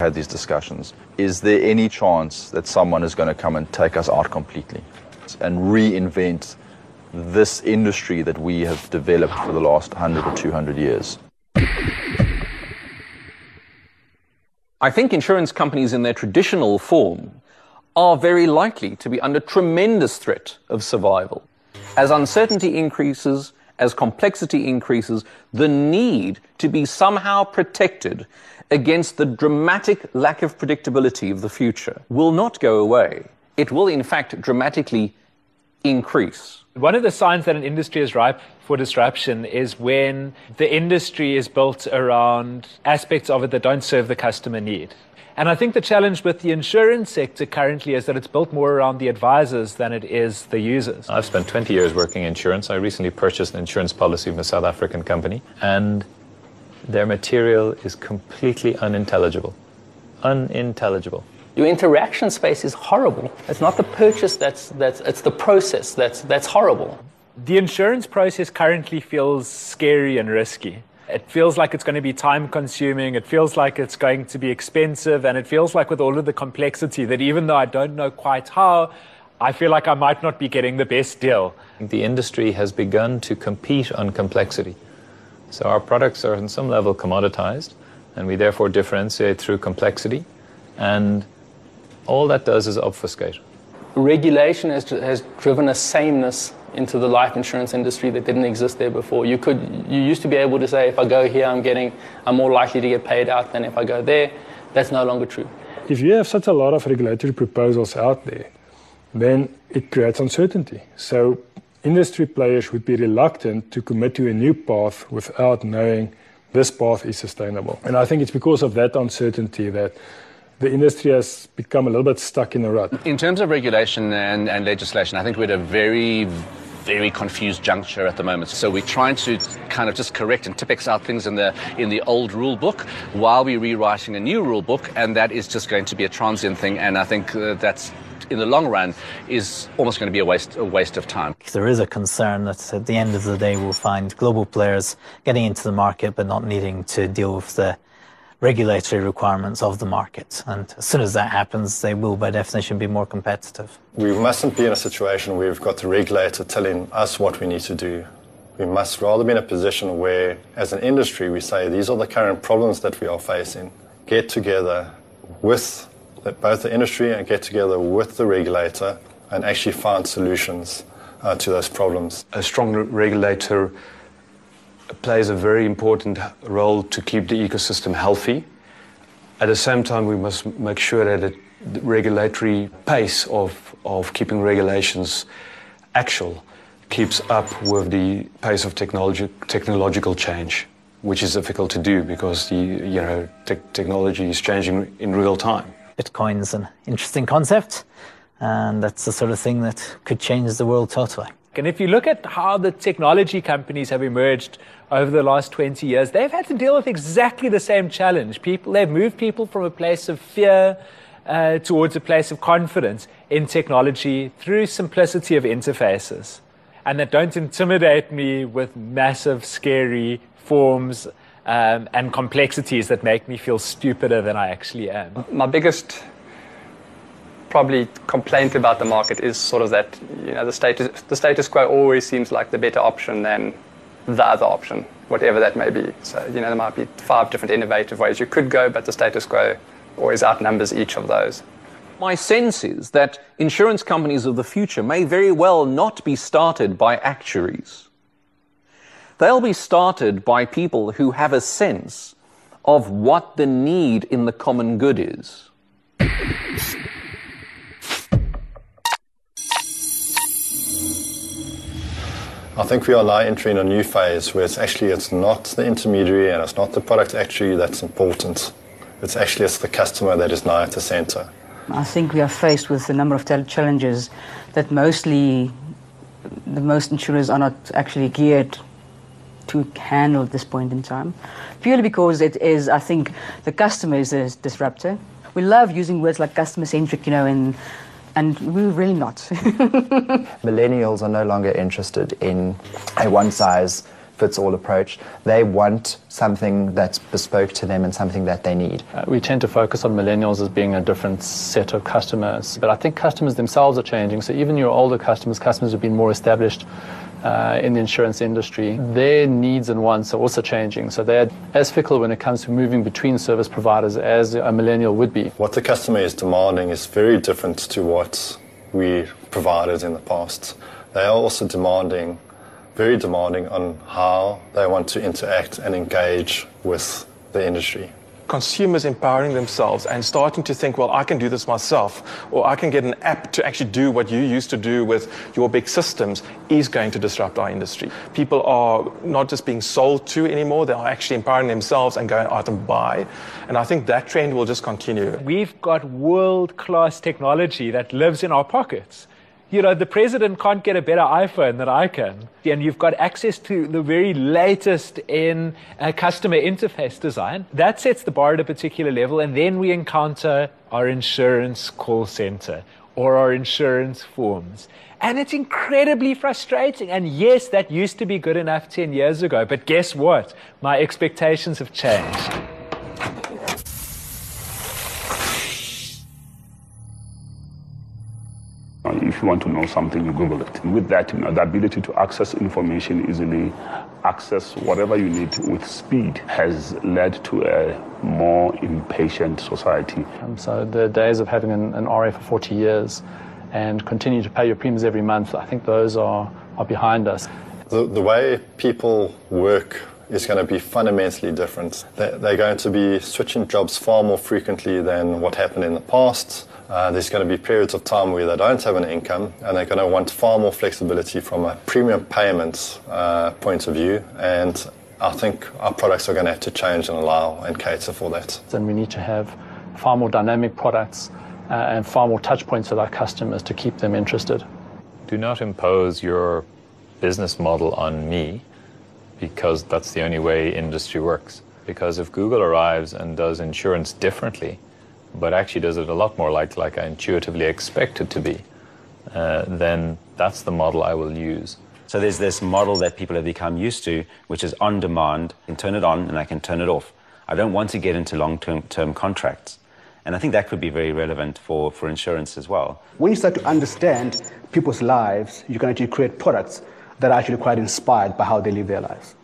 had these discussions. Is there any chance that someone is going to come and take us out completely and reinvent this industry that we have developed for the last 100 or 200 years? I think insurance companies in their traditional form are very likely to be under tremendous threat of survival. As uncertainty increases, as complexity increases, the need to be somehow protected against the dramatic lack of predictability of the future will not go away. It will, in fact, dramatically increase. One of the signs that an industry is ripe for disruption is when the industry is built around aspects of it that don't serve the customer need. And I think the challenge with the insurance sector currently is that it's built more around the advisors than it is the users. I've spent 20 years working in insurance. I recently purchased an insurance policy from a South African company, and their material is completely unintelligible. Unintelligible. Your interaction space is horrible. It's not the purchase that's, that's it's the process that's, that's horrible. The insurance process currently feels scary and risky. It feels like it's going to be time consuming. It feels like it's going to be expensive. And it feels like, with all of the complexity, that even though I don't know quite how, I feel like I might not be getting the best deal. The industry has begun to compete on complexity. So our products are, on some level, commoditized, and we therefore differentiate through complexity. And all that does is obfuscate. Regulation has, has driven a sameness into the life insurance industry that didn't exist there before. You could you used to be able to say if I go here I'm getting I'm more likely to get paid out than if I go there. That's no longer true. If you have such a lot of regulatory proposals out there, then it creates uncertainty. So industry players would be reluctant to commit to a new path without knowing this path is sustainable. And I think it's because of that uncertainty that the industry has become a little bit stuck in a rut. In terms of regulation and, and legislation, I think we're at a very, very confused juncture at the moment. So we're trying to kind of just correct and typex out things in the in the old rule book while we're rewriting a new rule book, and that is just going to be a transient thing. And I think uh, that's in the long run is almost going to be a waste a waste of time. There is a concern that at the end of the day we'll find global players getting into the market but not needing to deal with the regulatory requirements of the market. And as soon as that happens, they will, by definition, be more competitive. We mustn't be in a situation where we've got the regulator telling us what we need to do. We must rather be in a position where, as an industry, we say these are the current problems that we are facing. Get together with both the industry and get together with the regulator and actually find solutions uh, to those problems. A strong regulator plays a very important role to keep the ecosystem healthy. At the same time, we must make sure that it, the regulatory pace of, of keeping regulations actual keeps up with the pace of technology, technological change, which is difficult to do because the you know te- technology is changing in real time. Bitcoin's an interesting concept, and that's the sort of thing that could change the world totally. And if you look at how the technology companies have emerged over the last 20 years, they've had to deal with exactly the same challenge. People, they've moved people from a place of fear uh, towards a place of confidence in technology through simplicity of interfaces. And that don't intimidate me with massive, scary forms um, and complexities that make me feel stupider than I actually am. My biggest probably complaint about the market is sort of that you know the status the status quo always seems like the better option than the other option, whatever that may be. So you know there might be five different innovative ways you could go, but the status quo always outnumbers each of those. My sense is that insurance companies of the future may very well not be started by actuaries. They'll be started by people who have a sense of what the need in the common good is. I think we are now entering a new phase where it's actually it's not the intermediary and it's not the product actually that's important. It's actually it's the customer that is now at the center. I think we are faced with a number of challenges that mostly the most insurers are not actually geared to handle at this point in time. Purely because it is, I think, the customer is a disruptor. We love using words like customer centric, you know, and and we're really not. Millennials are no longer interested in a one size fits all approach. They want something that's bespoke to them and something that they need. Uh, we tend to focus on millennials as being a different set of customers, but I think customers themselves are changing. So even your older customers, customers who've been more established uh, in the insurance industry, their needs and wants are also changing. So they're as fickle when it comes to moving between service providers as a millennial would be. What the customer is demanding is very different to what we provided in the past. They are also demanding, very demanding on how they want to interact and engage with the industry consumers empowering themselves and starting to think, well, I can do this myself, or I can get an app to actually do what you used to do with your big systems, is going to disrupt our industry. People are not just being sold to anymore, they are actually empowering themselves and going out and buy. And I think that trend will just continue. We've got world class technology that lives in our pockets you know, the president can't get a better iPhone than I can. And you've got access to the very latest in uh, customer interface design. That sets the bar at a particular level. And then we encounter our insurance call center or our insurance forms. And it's incredibly frustrating. And yes, that used to be good enough 10 years ago. But guess what? My expectations have changed. You want to know something, you Google it. And with that, you know, the ability to access information easily, access whatever you need with speed, has led to a more impatient society. Um, so the days of having an, an RA for 40 years and continue to pay your premiums every month, I think those are, are behind us. The, the way people work is going to be fundamentally different. They're, they're going to be switching jobs far more frequently than what happened in the past. Uh, there's going to be periods of time where they don't have an income and they're going to want far more flexibility from a premium payments uh, point of view. And I think our products are going to have to change and allow and cater for that. Then we need to have far more dynamic products uh, and far more touch points with our customers to keep them interested. Do not impose your business model on me because that's the only way industry works. Because if Google arrives and does insurance differently, but actually does it a lot more like, like I intuitively expect it to be, uh, then that's the model I will use. So there's this model that people have become used to, which is on demand. I can turn it on and I can turn it off. I don't want to get into long-term term contracts. And I think that could be very relevant for, for insurance as well. When you start to understand people's lives, you can actually create products that are actually quite inspired by how they live their lives.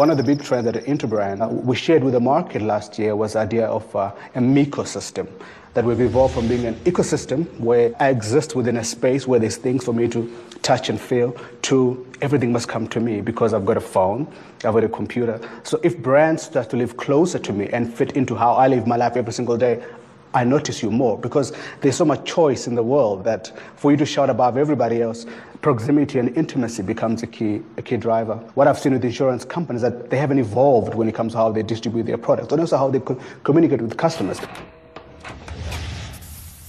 One of the big trends at Interbrand uh, we shared with the market last year was the idea of uh, a ecosystem that we've evolved from being an ecosystem where I exist within a space where there's things for me to touch and feel to everything must come to me because I've got a phone, I've got a computer. So if brands start to live closer to me and fit into how I live my life every single day, I notice you more because there's so much choice in the world that for you to shout above everybody else, proximity and intimacy becomes a key, a key driver. What I've seen with insurance companies is that they haven't evolved when it comes to how they distribute their products and also how they communicate with customers.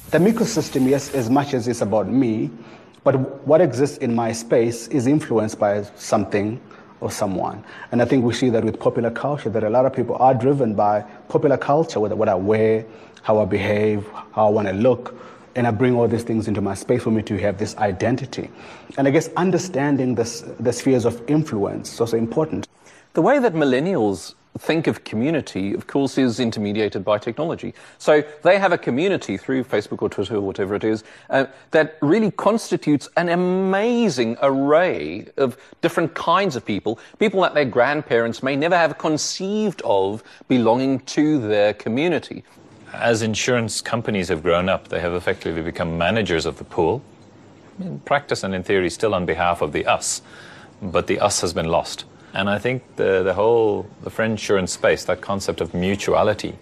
The ecosystem, yes, as much as it's about me, but what exists in my space is influenced by something or someone. And I think we see that with popular culture, that a lot of people are driven by popular culture, whether what I wear, how I behave, how I want to look. And I bring all these things into my space for me to have this identity. And I guess understanding this, the spheres of influence is also important. The way that millennials think of community, of course, is intermediated by technology. So they have a community through Facebook or Twitter or whatever it is uh, that really constitutes an amazing array of different kinds of people, people that their grandparents may never have conceived of belonging to their community as insurance companies have grown up, they have effectively become managers of the pool. In practice and in theory, still on behalf of the us, but the us has been lost. And I think the, the whole the friend insurance space, that concept of mutuality,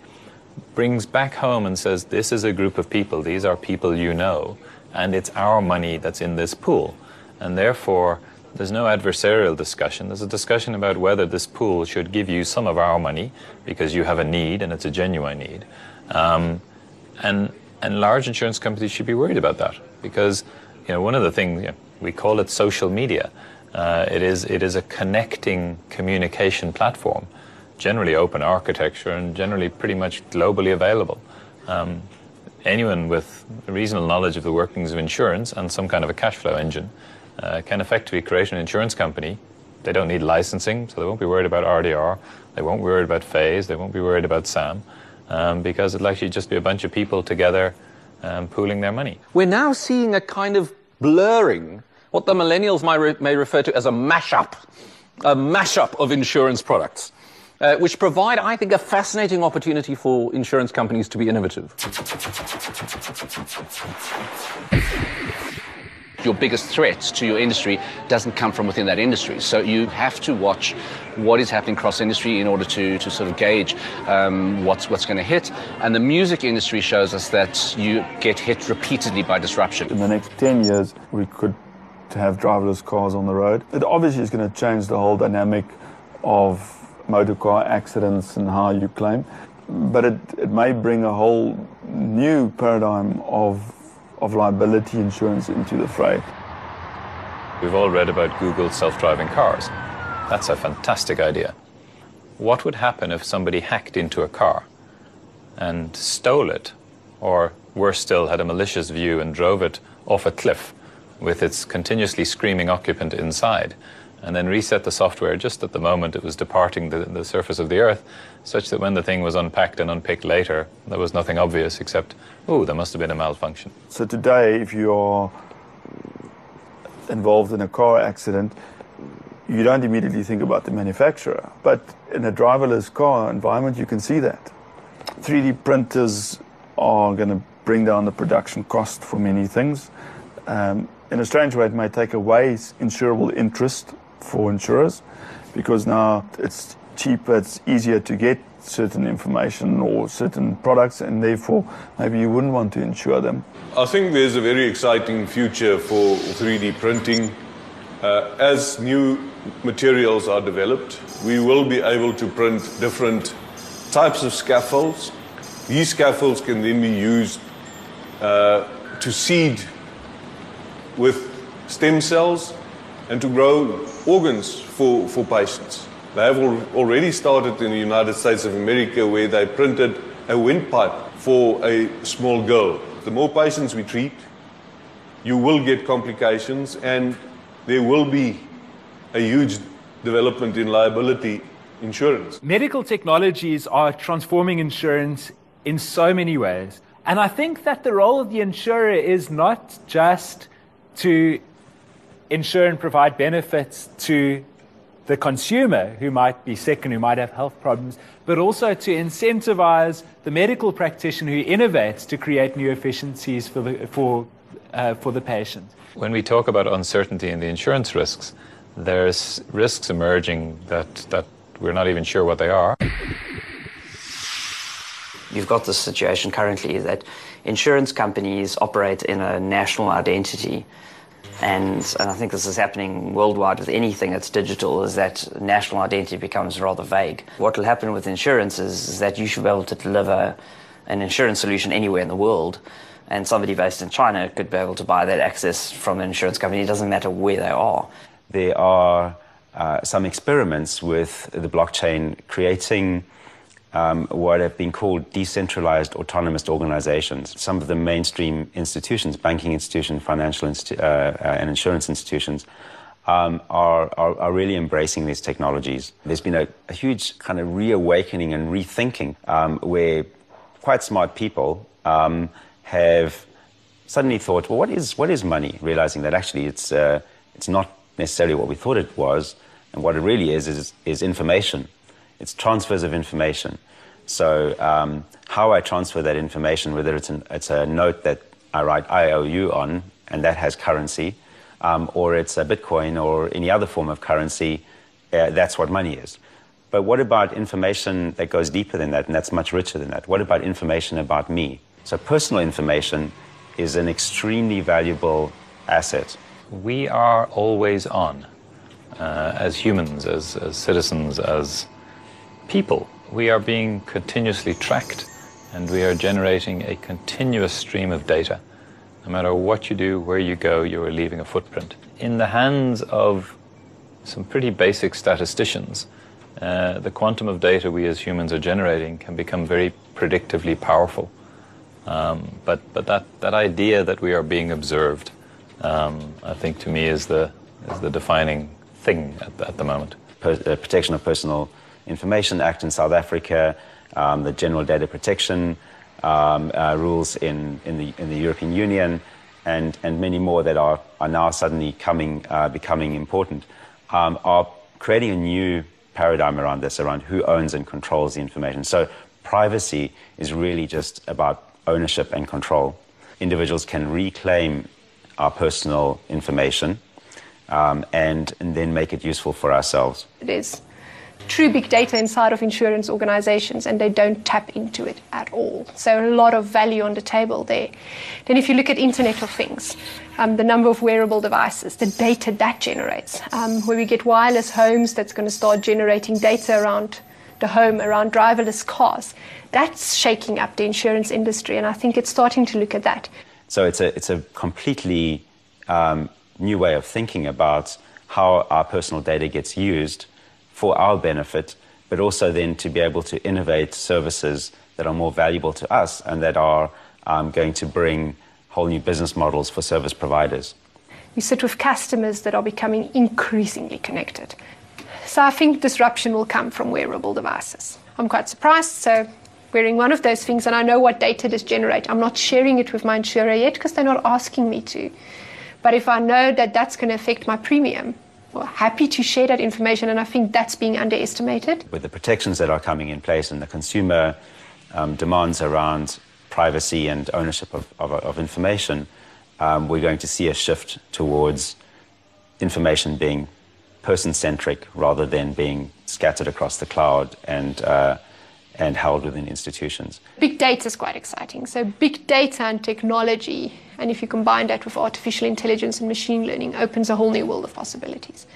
brings back home and says, this is a group of people, these are people you know, and it's our money that's in this pool. And therefore, there's no adversarial discussion. There's a discussion about whether this pool should give you some of our money because you have a need and it's a genuine need, um, and, and large insurance companies should be worried about that because you know, one of the things, you know, we call it social media. Uh, it, is, it is a connecting communication platform, generally open architecture and generally pretty much globally available. Um, anyone with reasonable knowledge of the workings of insurance and some kind of a cash flow engine uh, can effectively create an insurance company. They don't need licensing, so they won't be worried about RDR. They won't be worried about FAIS. They won't be worried about SAM, um, because it'll actually just be a bunch of people together um, pooling their money. We're now seeing a kind of blurring, what the millennials re- may refer to as a mashup, a mashup of insurance products. Uh, which provide, I think, a fascinating opportunity for insurance companies to be innovative. Your biggest threat to your industry doesn't come from within that industry. So you have to watch what is happening cross industry in order to, to sort of gauge um, what's, what's going to hit. And the music industry shows us that you get hit repeatedly by disruption. In the next 10 years, we could have driverless cars on the road. It obviously is going to change the whole dynamic of motor car accidents and how you claim. But it, it may bring a whole new paradigm of, of liability insurance into the fray. We've all read about Google's self driving cars. That's a fantastic idea. What would happen if somebody hacked into a car and stole it, or worse still, had a malicious view and drove it off a cliff with its continuously screaming occupant inside? And then reset the software just at the moment it was departing the, the surface of the Earth, such that when the thing was unpacked and unpicked later, there was nothing obvious except, oh, there must have been a malfunction. So today, if you are involved in a car accident, you don't immediately think about the manufacturer. But in a driverless car environment, you can see that. 3D printers are going to bring down the production cost for many things. Um, in a strange way, it may take away insurable interest for insurers because now it's cheaper, it's easier to get certain information or certain products, and therefore maybe you wouldn't want to insure them. I think there's a very exciting future for 3D printing. Uh, as new materials are developed, we will be able to print different types of scaffolds. These scaffolds can then be used uh, to seed with stem cells and to grow organs for, for patients. They have al- already started in the United States of America where they printed a windpipe for a small girl. The more patients we treat, you will get complications and there will be a huge development in liability insurance. Medical technologies are transforming insurance in so many ways. And I think that the role of the insurer is not just to insure and provide benefits to the consumer who might be sick and who might have health problems, but also to incentivize the medical practitioner who innovates to create new efficiencies for the, for, uh, for the patient. When we talk about uncertainty in the insurance risks, there's risks emerging that, that we're not even sure what they are. You've got this situation currently that insurance companies operate in a national identity and, and I think this is happening worldwide with anything that's digital, is that national identity becomes rather vague. What will happen with insurance is, is that you should be able to deliver an insurance solution anywhere in the world, and somebody based in China could be able to buy that access from an insurance company. It doesn't matter where they are. There are uh, some experiments with the blockchain creating um, what have been called decentralized autonomous organizations. Some of the mainstream institutions, banking institutions, financial institu- uh, uh, and insurance institutions, um, are, are, are, really embracing these technologies. There's been a, a huge kind of reawakening and rethinking um, where quite smart people um, have suddenly thought, well, what is, what is money? Realizing that actually it's, uh, it's not necessarily what we thought it was, and what it really is is, is information. It's transfers of information. So um, how I transfer that information, whether it's, an, it's a note that I write IOU on, and that has currency, um, or it's a Bitcoin or any other form of currency, uh, that's what money is. But what about information that goes deeper than that, and that's much richer than that? What about information about me? So personal information is an extremely valuable asset. We are always on uh, as humans, as, as citizens, as people. We are being continuously tracked and we are generating a continuous stream of data. No matter what you do, where you go, you are leaving a footprint. In the hands of some pretty basic statisticians, uh, the quantum of data we as humans are generating can become very predictively powerful. Um, but but that, that idea that we are being observed, um, I think to me is the, is the defining thing at, the, at the moment. Per, uh, Protection of Personal Information Act in South Africa, um, the General Data Protection um, uh, rules in, in, the, in the European Union, and, and many more that are, are now suddenly coming, uh, becoming important, um, are creating a new paradigm around this, around who owns and controls the information. So privacy is really just about ownership and control. Individuals can reclaim our personal information um, and, and then make it useful for ourselves. It is true big data inside of insurance organizations and they don't tap into it at all. So a lot of value on the table there. Then if you look at Internet of Things, um, the number of wearable devices, the data that generates, um, where we get wireless homes that's going to start generating data around the home, around driverless cars, that's shaking up the insurance industry and I think it's starting to look at that. So it's a, it's a completely um, new way of thinking about how our personal data gets used for our benefit, but also then to be able to innovate services that are more valuable to us and that are um, going to bring whole new business models for service providers. We sit with customers that are becoming increasingly connected. So I think disruption will come from wearable devices. I'm quite surprised, so wearing one of those things and I know what data this generates. I'm not sharing it with my insurer yet because they're not asking me to. But if I know that that's going to affect my premium, happy to share that information, and I think that's being underestimated. With the protections that are coming in place and the consumer um, demands around privacy and ownership of, of, of information, um, we're going to see a shift towards information being person centric rather than being scattered across the cloud and uh, and held within institutions. Big data is quite exciting. So, big data and technology, and if you combine that with artificial intelligence and machine learning, opens a whole new world of possibilities.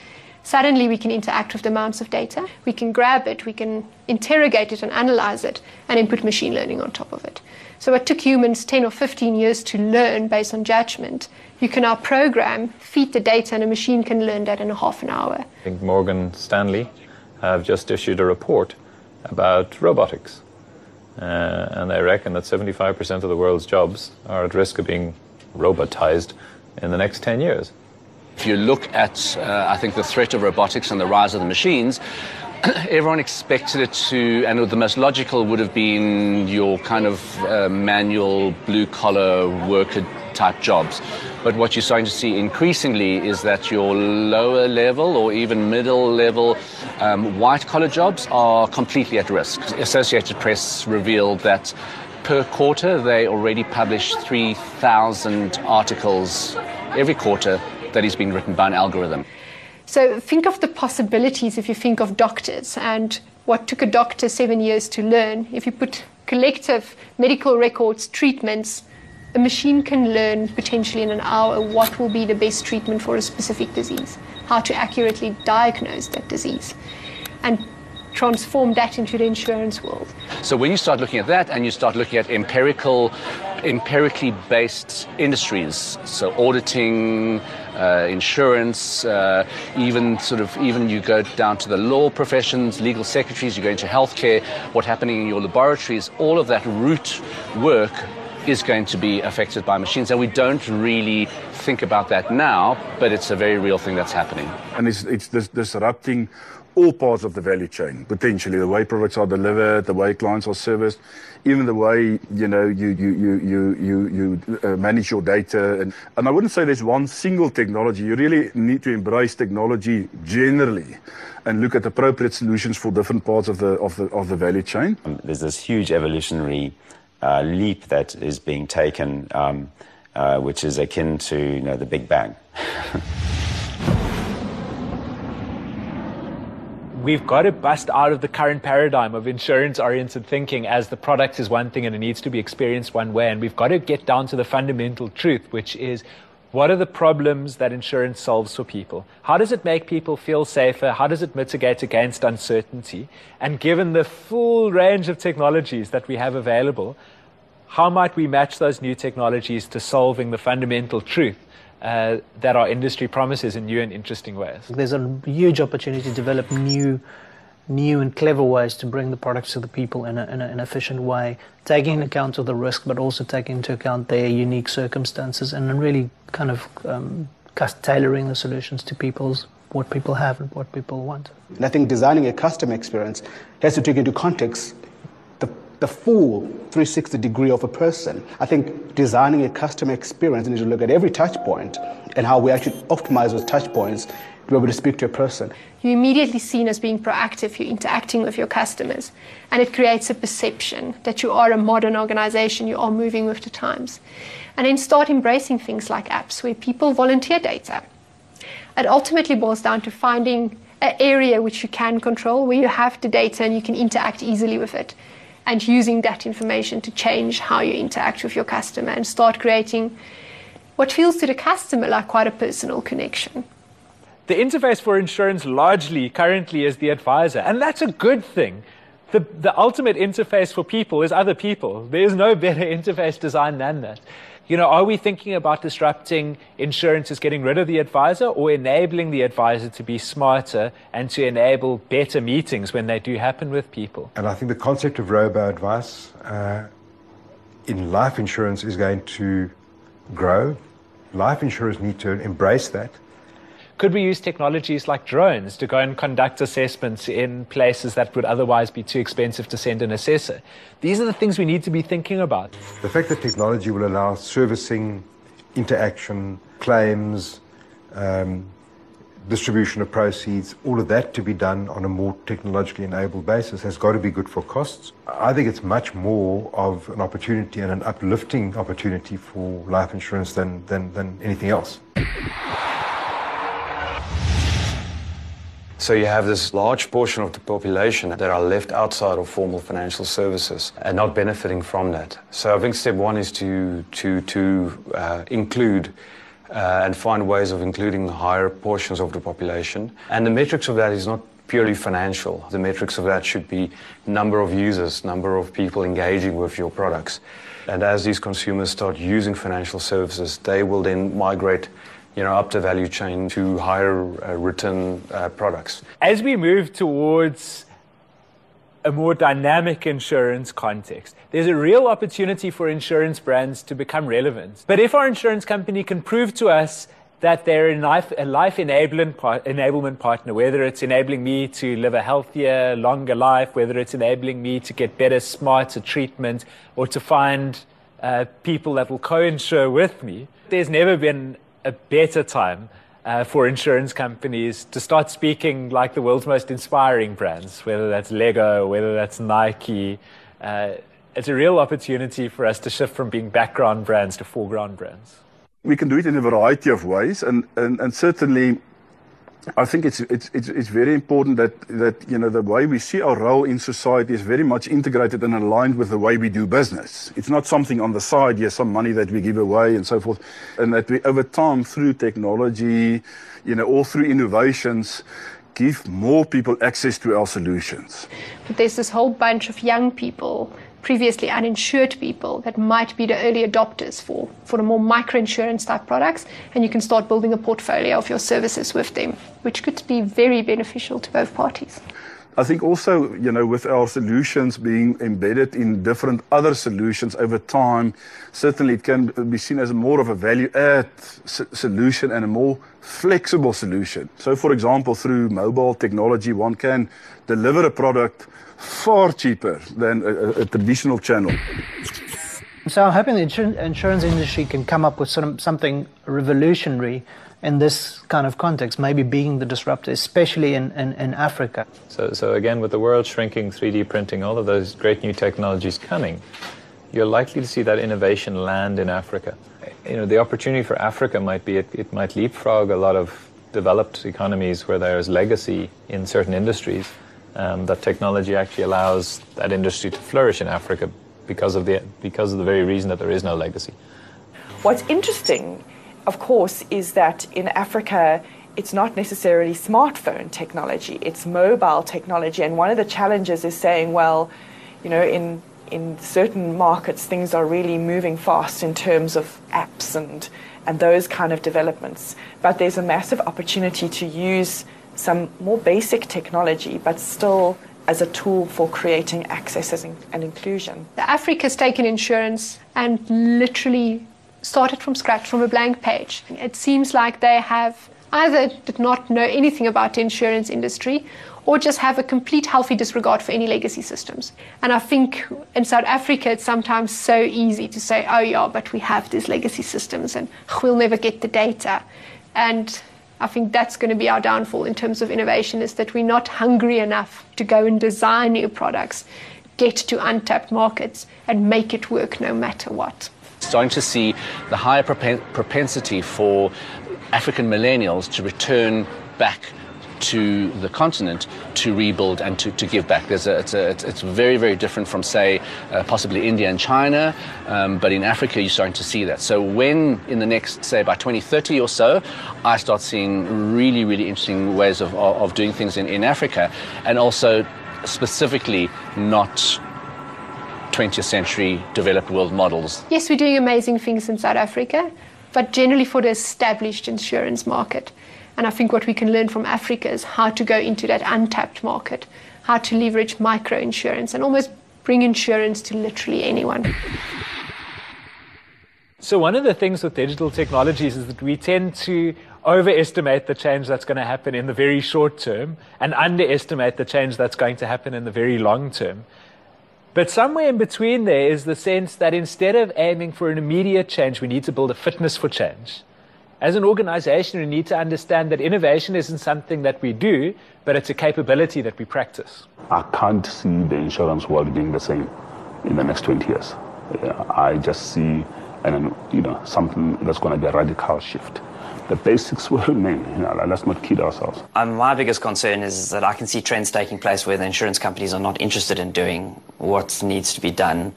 Suddenly, we can interact with the amounts of data. We can grab it, we can interrogate it and analyze it, and then put machine learning on top of it. So, what took humans 10 or 15 years to learn based on judgment, you can now program, feed the data, and a machine can learn that in a half an hour. I think Morgan Stanley have just issued a report about robotics. Uh, and they reckon that 75% of the world's jobs are at risk of being robotized in the next 10 years. If you look at, uh, I think, the threat of robotics and the rise of the machines, everyone expected it to, and the most logical would have been your kind of uh, manual, blue collar worker type jobs. But what you're starting to see increasingly is that your lower level or even middle level um, white collar jobs are completely at risk. Associated Press revealed that per quarter they already publish 3,000 articles every quarter that is being written by an algorithm. So think of the possibilities if you think of doctors and what took a doctor seven years to learn. If you put collective medical records, treatments, a machine can learn potentially in an hour what will be the best treatment for a specific disease, how to accurately diagnose that disease, and transform that into the insurance world. So when you start looking at that and you start looking at empirical, empirically based industries, so auditing, uh, insurance, uh, even sort of even you go down to the law professions, legal secretaries, you go into healthcare, what's happening in your laboratories, all of that root work is going to be affected by machines. And we don't really think about that now, but it's a very real thing that's happening. And it's, it's dis- disrupting all parts of the value chain, potentially the way products are delivered, the way clients are serviced, even the way you know you you you you you, you uh, manage your data. And, and I wouldn't say there's one single technology. You really need to embrace technology generally and look at appropriate solutions for different parts of the of the of the value chain. Um, there's this huge evolutionary leap that is being taken, um, uh, which is akin to you know, the Big Bang. We've got to bust out of the current paradigm of insurance oriented thinking as the product is one thing and it needs to be experienced one way. And we've got to get down to the fundamental truth, which is what are the problems that insurance solves for people? How does it make people feel safer? How does it mitigate against uncertainty? And given the full range of technologies that we have available, how might we match those new technologies to solving the fundamental truth uh, that our industry promises in new and interesting ways? There's a huge opportunity to develop new new and clever ways to bring the products to the people in, a, in a, an efficient way, taking into account of the risk, but also taking into account their unique circumstances, and really kind of um, tailoring the solutions to people's what people have and what people want. And I think designing a customer experience has to take into context the, full 360 degree of a person. I think designing a customer experience needs to look at every touch point and how we actually optimize those touch points to be able to speak to a person. You're immediately seen as being proactive, you're interacting with your customers, and it creates a perception that you are a modern organization, you are moving with the times. And then start embracing things like apps where people volunteer data. It ultimately boils down to finding an area which you can control, where you have the data and you can interact easily with it, and using that information to change how you interact with your customer and start creating what feels to the customer like quite a personal connection. The interface for insurance largely currently is the advisor, and that's a good thing. The, the ultimate interface for people is other people. There is no better interface design than that. You know, are we thinking about disrupting insurance as getting rid of the advisor or enabling the advisor to be smarter and to enable better meetings when they do happen with people? And I think the concept of robo advice uh, in life insurance is going to grow. Life insurers need to embrace that could we use technologies like drones to go and conduct assessments in places that would otherwise be too expensive to send an assessor? These are the things we need to be thinking about. The fact that technology will allow servicing, interaction, claims, um, distribution of proceeds, all of that to be done on a more technologically enabled basis has got to be good for costs. I think it's much more of an opportunity and an uplifting opportunity for life insurance than, than, than anything else. So you have this large portion of the population that are left outside of formal financial services and not benefiting from that. So I think step one is to to to uh, include uh, and find ways of including higher portions of the population. And the metrics of that is not purely financial. The metrics of that should be number of users, number of people engaging with your products. And as these consumers start using financial services, they will then migrate you know, up the value chain to higher uh, return uh, products. As we move towards a more dynamic insurance context, there's a real opportunity for insurance brands to become relevant. But if our insurance company can prove to us that they're a life, a life enablement, partner, whether it's enabling me to live a healthier, longer life, whether it's enabling me to get better, smarter treatment, or to find uh, people that will co-insure with me, there's never been a better time uh, for insurance companies to start speaking like the world's most inspiring brands, whether that's Lego, whether that's Nike. Uh, it's a real opportunity for us to shift from being background brands to foreground brands. We can do it in a variety of ways, and, and, and certainly I think it's, it's, it's, it's, very important that, that, you know, the way we see our role in society is very much integrated and aligned with the way we do business. It's not something on the side, yes, some money that we give away and so forth. And that we, over time, through technology, you know, all through innovations, give more people access to our solutions. But there's this whole bunch of young people previously uninsured people that might be the early adopters for, for the more microinsurance type products, and you can start building a portfolio of your services with them, which could be very beneficial to both parties. I think also, you know, with our solutions being embedded in different other solutions over time, certainly it can be seen as more of a value add solution and a more flexible solution. So, for example, through mobile technology, one can deliver a product far cheaper than a, a traditional channel. So I'm hoping the insur- insurance industry can come up with some, something revolutionary in this kind of context, maybe being the disruptor, especially in, in, in, Africa. So, so again, with the world shrinking, 3D printing, all of those great new technologies coming, you're likely to see that innovation land in Africa. You know, the opportunity for Africa might be it, it might leapfrog a lot of developed economies where there's legacy in certain industries um, that technology actually allows that industry to flourish in Africa because of the because of the very reason that there is no legacy. What's interesting, of course, is that in Africa it's not necessarily smartphone technology, it's mobile technology. And one of the challenges is saying, well, you know, in in certain markets things are really moving fast in terms of apps and and those kind of developments. But there's a massive opportunity to use some more basic technology, but still as a tool for creating access and inclusion. Africa's taken insurance and literally started from scratch, from a blank page. It seems like they have either did not know anything about the insurance industry or just have a complete healthy disregard for any legacy systems. And I think in South Africa, it's sometimes so easy to say, oh, yeah, but we have these legacy systems and we'll never get the data. And I think that's going to be our downfall in terms of innovation is that we're not hungry enough to go and design new products, get to untapped markets, and make it work no matter what. Starting to see the higher propensity for African millennials to return back to the continent to rebuild and to, to give back. A, it's, a, it's, very, very different from, say, uh, possibly India and China, um, but in Africa you're starting to see that. So when in the next, say, by 2030 or so, I start seeing really, really interesting ways of, of, of doing things in, in Africa, and also specifically not 20th century developed world models. Yes, we're doing amazing things in South Africa, but generally for the established insurance market. And I think what we can learn from Africa is how to go into that untapped market, how to leverage micro insurance and almost bring insurance to literally anyone. So, one of the things with digital technologies is that we tend to overestimate the change that's going to happen in the very short term and underestimate the change that's going to happen in the very long term. But somewhere in between there is the sense that instead of aiming for an immediate change, we need to build a fitness for change. As an organization, we need to understand that innovation isn't something that we do, but it's a capability that we practice. I can't see the insurance world being the same in the next 20 years. I just see and you know something that's going to be a radical shift the basics will remain. You know, let's not kid ourselves. Um, my biggest concern is that I can see trends taking place where the insurance companies are not interested in doing what needs to be done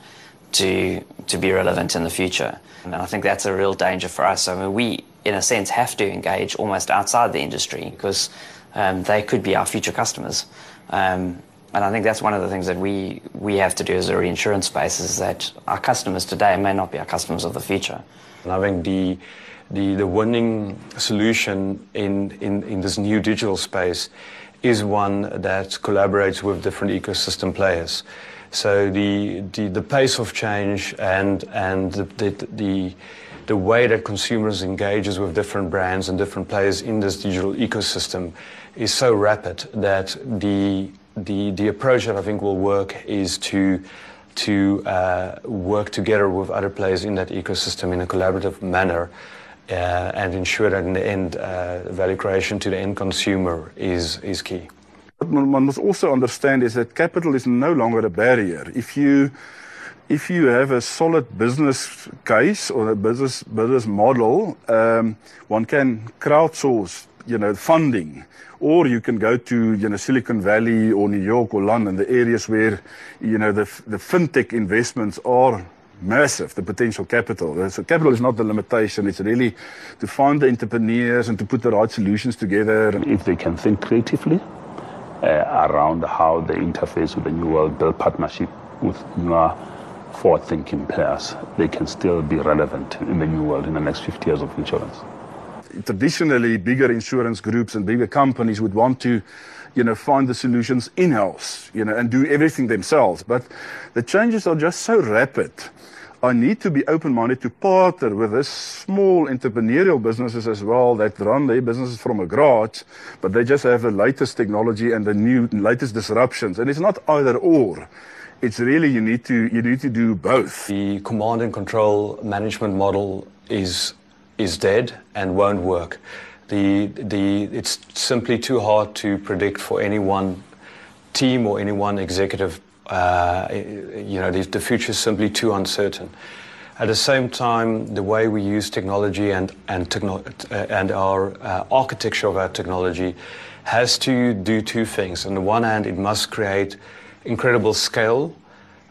to to be relevant in the future. And I think that's a real danger for us. I mean, we, in a sense, have to engage almost outside the industry because um, they could be our future customers. Um, and I think that's one of the things that we, we have to do as a reinsurance space is that our customers today may not be our customers of the future. And I think the the, the winning solution in, in, in this new digital space is one that collaborates with different ecosystem players. So the, the, the pace of change and, and the, the, the, the way that consumers engages with different brands and different players in this digital ecosystem is so rapid that the, the, the approach that I think will work is to to uh, work together with other players in that ecosystem in a collaborative manner uh, and ensure that in the end, uh, value creation to the end consumer is, is key. What one must also understand is that capital is no longer a barrier. If you if you have a solid business case or a business business model, um, one can crowdsource, you know, funding, or you can go to you know Silicon Valley or New York or London, the areas where you know the the fintech investments are massive, the potential capital. So capital is not the limitation. It's really to find the entrepreneurs and to put the right solutions together. If they can think creatively uh, around how they interface with the new world, build partnership with more forward-thinking players, they can still be relevant in the new world in the next 50 years of insurance. Traditionally, bigger insurance groups and bigger companies would want to you know, find the solutions in-house, you know, and do everything themselves. But the changes are just so rapid I need to be open-minded to partner with this small entrepreneurial businesses as well that run their businesses from a garage, but they just have the latest technology and the new latest disruptions. And it's not either or. It's really you need to you need to do both. The command and control management model is is dead and won't work. The the it's simply too hard to predict for any one team or any one executive uh, you know, the, the future is simply too uncertain. At the same time, the way we use technology and, and, techno- uh, and our uh, architecture of our technology has to do two things. On the one hand, it must create incredible scale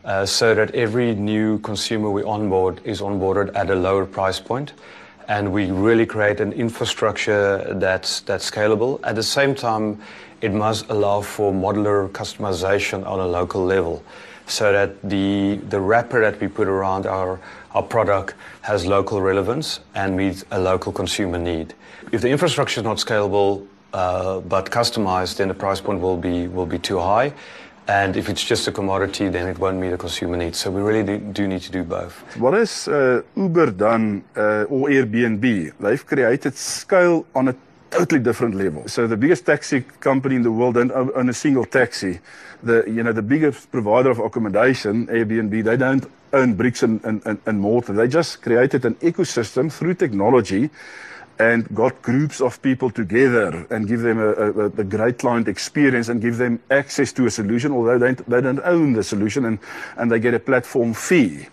uh, so that every new consumer we onboard is onboarded at a lower price point and we really create an infrastructure that's, that's scalable. At the same time, it must allow for modular customization on a local level so that the, the wrapper that we put around our, our product has local relevance and meets a local consumer need. If the infrastructure is not scalable, uh, but customized, then the price point will be will be too high. And if it's just a commodity, then it won't meet the consumer needs. So we really do, need to do both. What has uh, Uber done uh, or Airbnb? They've created scale on a totally different level. So the biggest taxi company in the world don't own a single taxi. The you know the biggest provider of accommodation, Airbnb, they don't own bricks and, and, and mortar. They just created an ecosystem through technology and got groups of people together and give them a, a, a, great client experience and give them access to a solution, although they, they don't own the solution and, and they get a platform fee.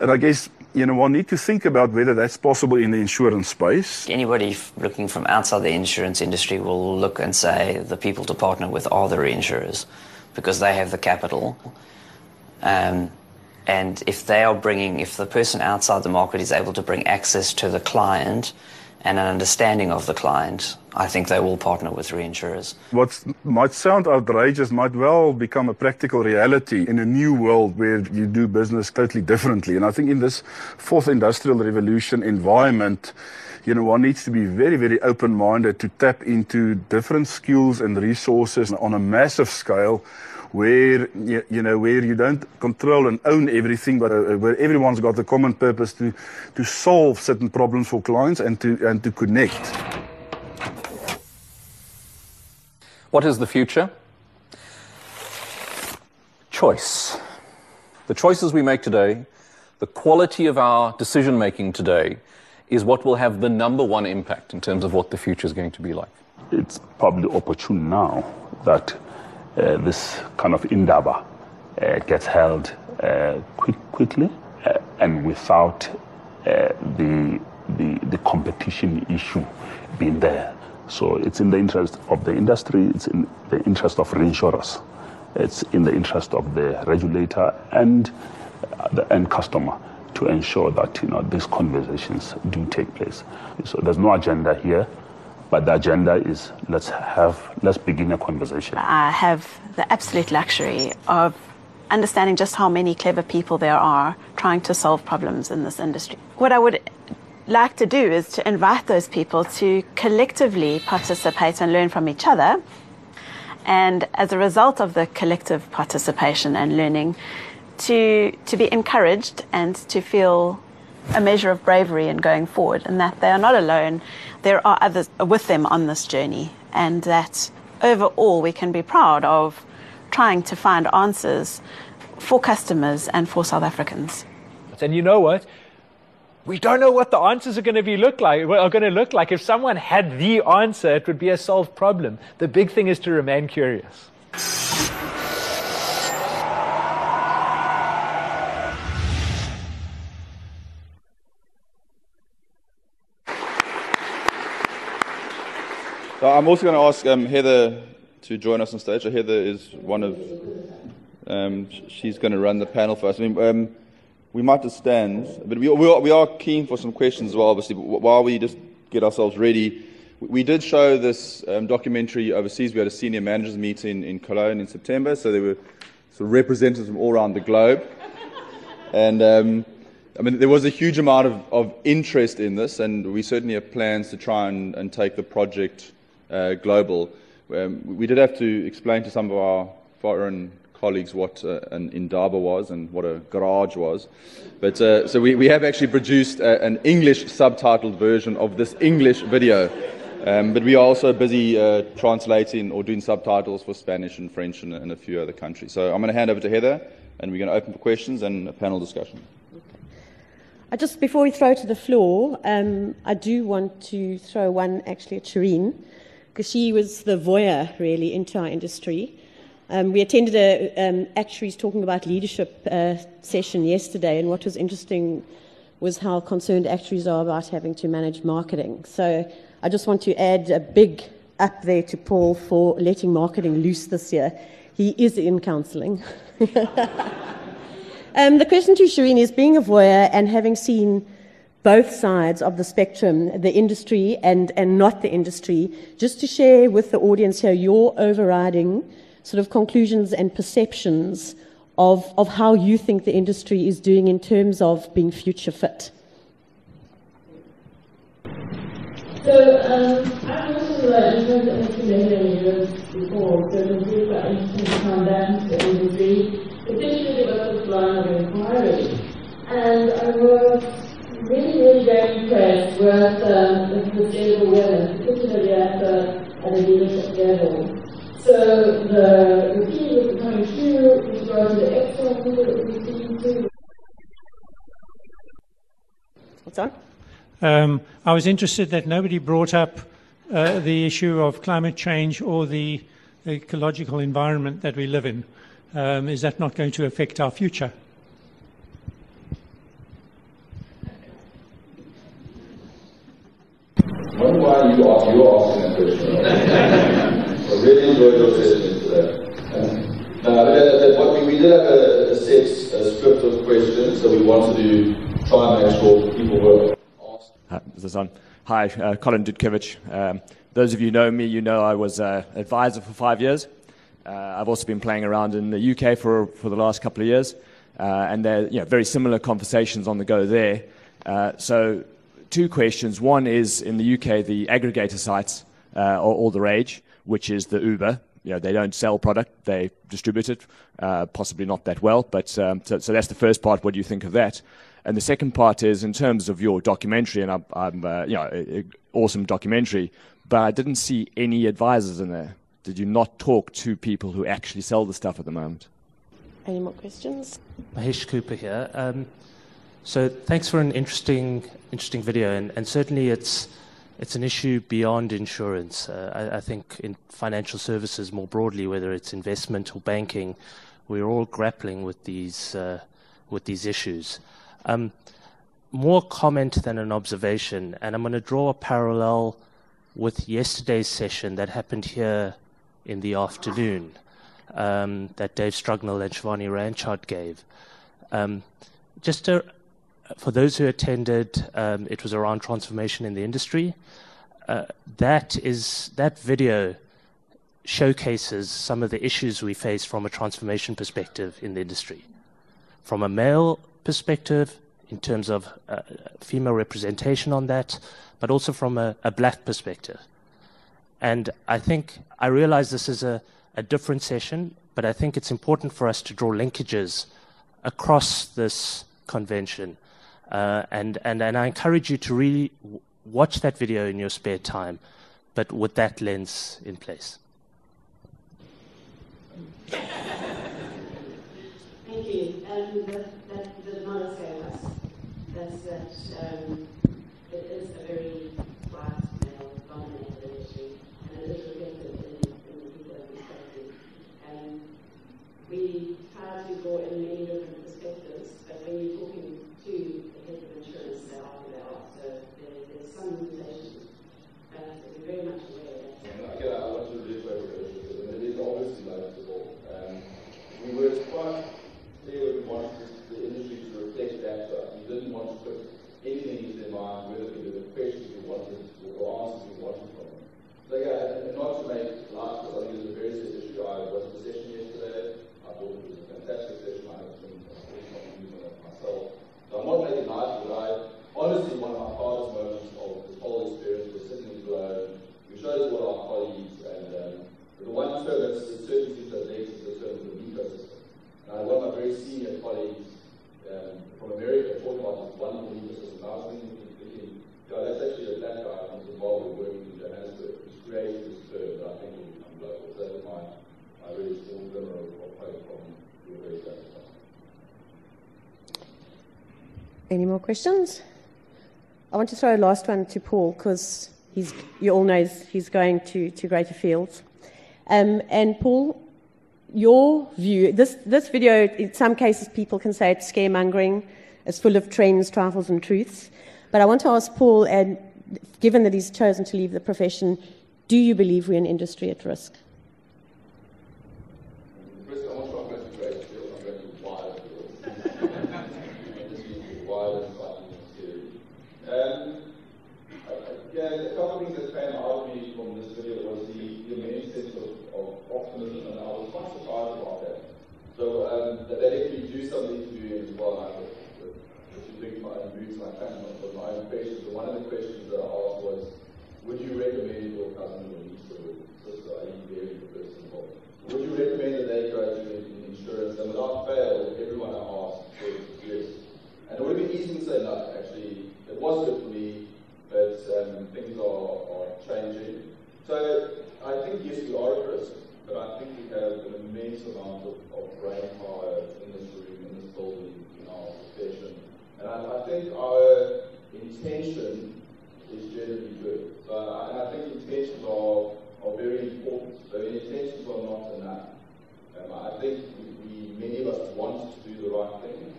And I guess, you know, one need to think about whether that's possible in the insurance space. Anybody looking from outside the insurance industry will look and say the people to partner with are the reinsurers because they have the capital. Um, and if they are bringing, if the person outside the market is able to bring access to the client, and an understanding of the client, I think they will partner with reinsurers. What might sound outrageous might well become a practical reality in a new world where you do business totally differently. And I think in this fourth industrial revolution environment, you know, one needs to be very, very open minded to tap into different skills and resources on a massive scale where you, you, know where you don't control and own everything, but uh, where everyone's got a common purpose to to solve certain problems for clients and to and to connect. What is the future? Choice. The choices we make today, the quality of our decision making today, is what will have the number one impact in terms of what the future is going to be like. It's probably opportune now that this kind of indaba uh, gets held uh, quick, quickly and without the, the, the competition issue being there. So it's in the interest of the industry, it's in the interest of reinsurers, it's in the interest of the regulator and the end customer to ensure that you know these conversations do take place. So there's no agenda here. But the agenda is let's have, let's begin a conversation. I have the absolute luxury of understanding just how many clever people there are trying to solve problems in this industry. What I would like to do is to invite those people to collectively participate and learn from each other. And as a result of the collective participation and learning, to, to be encouraged and to feel a measure of bravery in going forward, and that they are not alone. There are others with them on this journey, and that overall we can be proud of trying to find answers for customers and for South Africans. And you know what? We don't know what the answers are going to be look like. Are going to look like. If someone had the answer, it would be a solved problem. The big thing is to remain curious. So I'm also going to ask um, Heather to join us on stage. So Heather is one of, um, she's going to run the panel for us. I mean, um, we might just stand, but we, we, are, we are keen for some questions as well, obviously. But while we just get ourselves ready, we did show this um, documentary overseas. We had a senior managers meeting in Cologne in September, so there were sort of representatives from all around the globe. And um, I mean, there was a huge amount of, of interest in this, and we certainly have plans to try and, and take the project uh, global. Um, we did have to explain to some of our foreign colleagues what uh, an indaba was and what a garage was. But uh, so we, we have actually produced a, an English subtitled version of this English video. Um, but we are also busy uh, translating or doing subtitles for Spanish and French and, and a few other countries. So I'm going to hand over to Heather, and we're going to open for questions and a panel discussion. I just before we throw to the floor, um, I do want to throw one actually at Shireen because she was the voyeur really into our industry. Um, we attended a um, actuaries talking about leadership uh, session yesterday, and what was interesting was how concerned actuaries are about having to manage marketing. So I just want to add a big up there to Paul for letting marketing loose this year. He is in counselling. um, the question to Shireen is being a voyeur and having seen both sides of the spectrum, the industry and, and not the industry, just to share with the audience here your overriding sort of conclusions and perceptions of, of how you think the industry is doing in terms of being future fit. So um, I've also uh, enjoyed the information years before, so it was really quite interesting to come back into the industry, particularly about this line of inquiry. And I was really, really very impressed with um, the sustainable awareness, particularly at the, at the leadership level. So the, the key was becoming true with regard to the external people that we see too. What's on? Um, I was interested that nobody brought up uh, the issue of climate change or the ecological environment that we live in. Um, is that not going to affect our future? I wonder why you are you are asking that question. I really enjoyed your session today. No, but, uh, what we, we did have a, a set a script of questions, so we wanted to try and make sure people were uh, is this on? Hi, uh, Colin Dudkovich. Um, those of you who know me, you know I was uh, advisor for five years. Uh, I've also been playing around in the UK for, for the last couple of years, uh, and there are you know, very similar conversations on the go there. Uh, so, two questions. One is in the UK, the aggregator sites are all the rage, which is the Uber. You know, they don't sell product, they distribute it, possibly not that well, but um, so, so that's the first part. What do you think of that? And the second part is in terms of your documentary, and I'm, I'm uh, you know, awesome documentary, but I didn't see any advisors in there. Did you not talk to people who actually sell the stuff at the moment? Any more questions? Mahesh Cooper here. Um, so thanks for an interesting, interesting video, and, and certainly it's it's an issue beyond insurance. Uh, I, I, think in financial services more broadly, whether it's investment or banking, we're all grappling with these uh, with these issues. Um, more comment than an observation, and I'm going to draw a parallel with yesterday's session that happened here in the afternoon um, that Dave Strugnell and Shivani Ranchod gave. Um, just to, for those who attended, um, it was around transformation in the industry. Uh, that is that video showcases some of the issues we face from a transformation perspective in the industry. From a male perspective, in terms of uh, female representation on that, but also from a, a, black perspective. And I think I realize this is a, a different session, but I think it's important for us to draw linkages across this convention. Uh, and, and, and I encourage you to really watch that video in your spare time, but with that lens in place. Thank you. Um, that, the monosyllabus, that's that, um, it is a very white male dominated industry and it is reflected in, in the people that we speak to. And we try to go in many different perspectives, but when you're talking to head of insurance. So there, there's some. But we're very much aware of that. I want to reiterate because it is obviously noticeable. Um, we were quite clear we wanted the industry to reflect that us. We didn't want to put anything into their mind, whether it be the questions we wanted or answers we wanted from them. So again, and not to make light, because I think it's a very serious issue. I was at the session yesterday. I thought it was a fantastic session. I have been using it myself. So I'm not making light of it. I honestly, one of my proudest moments of this whole experience was sitting in Globe. We showed it to all our colleagues, and um, the one term that certainly seems to have legs is the term of the ecosystem. And one of my very senior colleagues um, from America talking about this wonderful ecosystem. I was thinking, thinking yeah, that's actually a black guy from Zimbabwe working in Johannesburg who's created this term that I think will become global. So that's my, my really small glimmer of, of hope from your very satisfied. Any more questions? I want to throw a last one to Paul because you all know he's going to, to greater fields. Um, and Paul, your view, this, this video, in some cases, people can say it's scaremongering, it's full of trends, trifles, and truths. But I want to ask Paul, and given that he's chosen to leave the profession, do you believe we're an industry at risk? Um, yeah, a couple of things that came out of me from this video was the, the immense sense of, of optimism, and I was quite surprised about that. So um, that, that if you do something to do as well, I is big my roots, my own questions. So one of the questions that I asked was, would you recommend your cousin or niece or sister, the person involved? Would you recommend that they go to insurance? And without fail, everyone I asked said yes. And it would be easy to say no, actually, it was good for me, but um, things are, are changing. So I think, yes, we are at risk, but I think we have an immense amount of, of brain power in this room, in this building, in our profession. And I, I think our intention is generally good. So I, and I think intentions are, are very important. So intentions are not enough. Um, I think we, we, many of us want to do the right thing,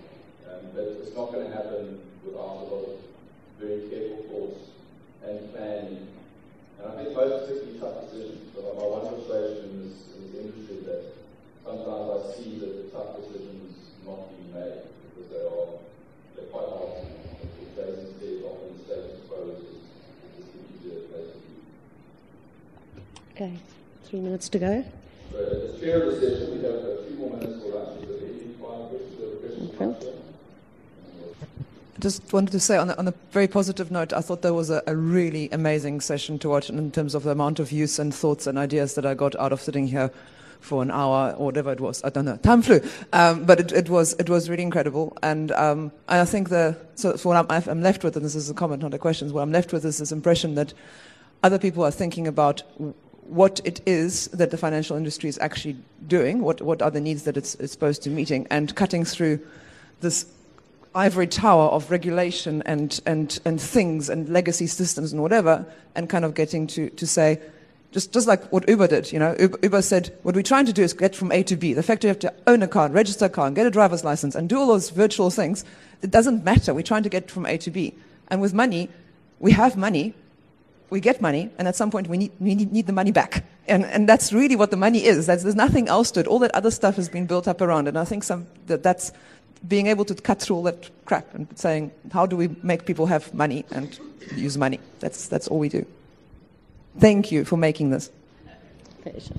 um, but it's not going to happen without a lot of very careful thoughts and planning. And I think most particularly tough decisions. But my one frustration in this, in this industry that sometimes I see that the tough decisions not being made because they are they're quite hard. As Jason said, often the status quo is is the easier place to be. Okay, three minutes to go. So as chair of the session, we have a few more minutes for lunch. Is there any final questions or questions? Okay. I just wanted to say on a, on a very positive note, I thought there was a, a, really amazing session to watch in terms of the amount of use and thoughts and ideas that I got out of sitting here for an hour or whatever it was. I don't know. Time flew, um, but it, it, was it was really incredible. And um, I think the so, what I'm, I'm, left with, and this is a comment, not a question. What I'm left with is this impression that other people are thinking about what it is that the financial industry is actually doing, what what are the needs that it's, it's supposed to meeting, and cutting through this ivory tower of regulation and, and, and things and legacy systems and whatever, and kind of getting to, to say, just, just like what Uber did, you know, Uber, Uber said, what we're trying to do is get from A to B. The fact you have to own a car, and register a car, and get a driver's license, and do all those virtual things, it doesn't matter. We're trying to get from A to B. And with money, we have money, we get money, and at some point we need, we need, need the money back. And, and that's really what the money is. That's, there's nothing else to it. All that other stuff has been built up around. And I think some, that that's being able to cut through all that crap and saying, how do we make people have money and use money? That's, that's all we do. Thank you for making this. Pleasure.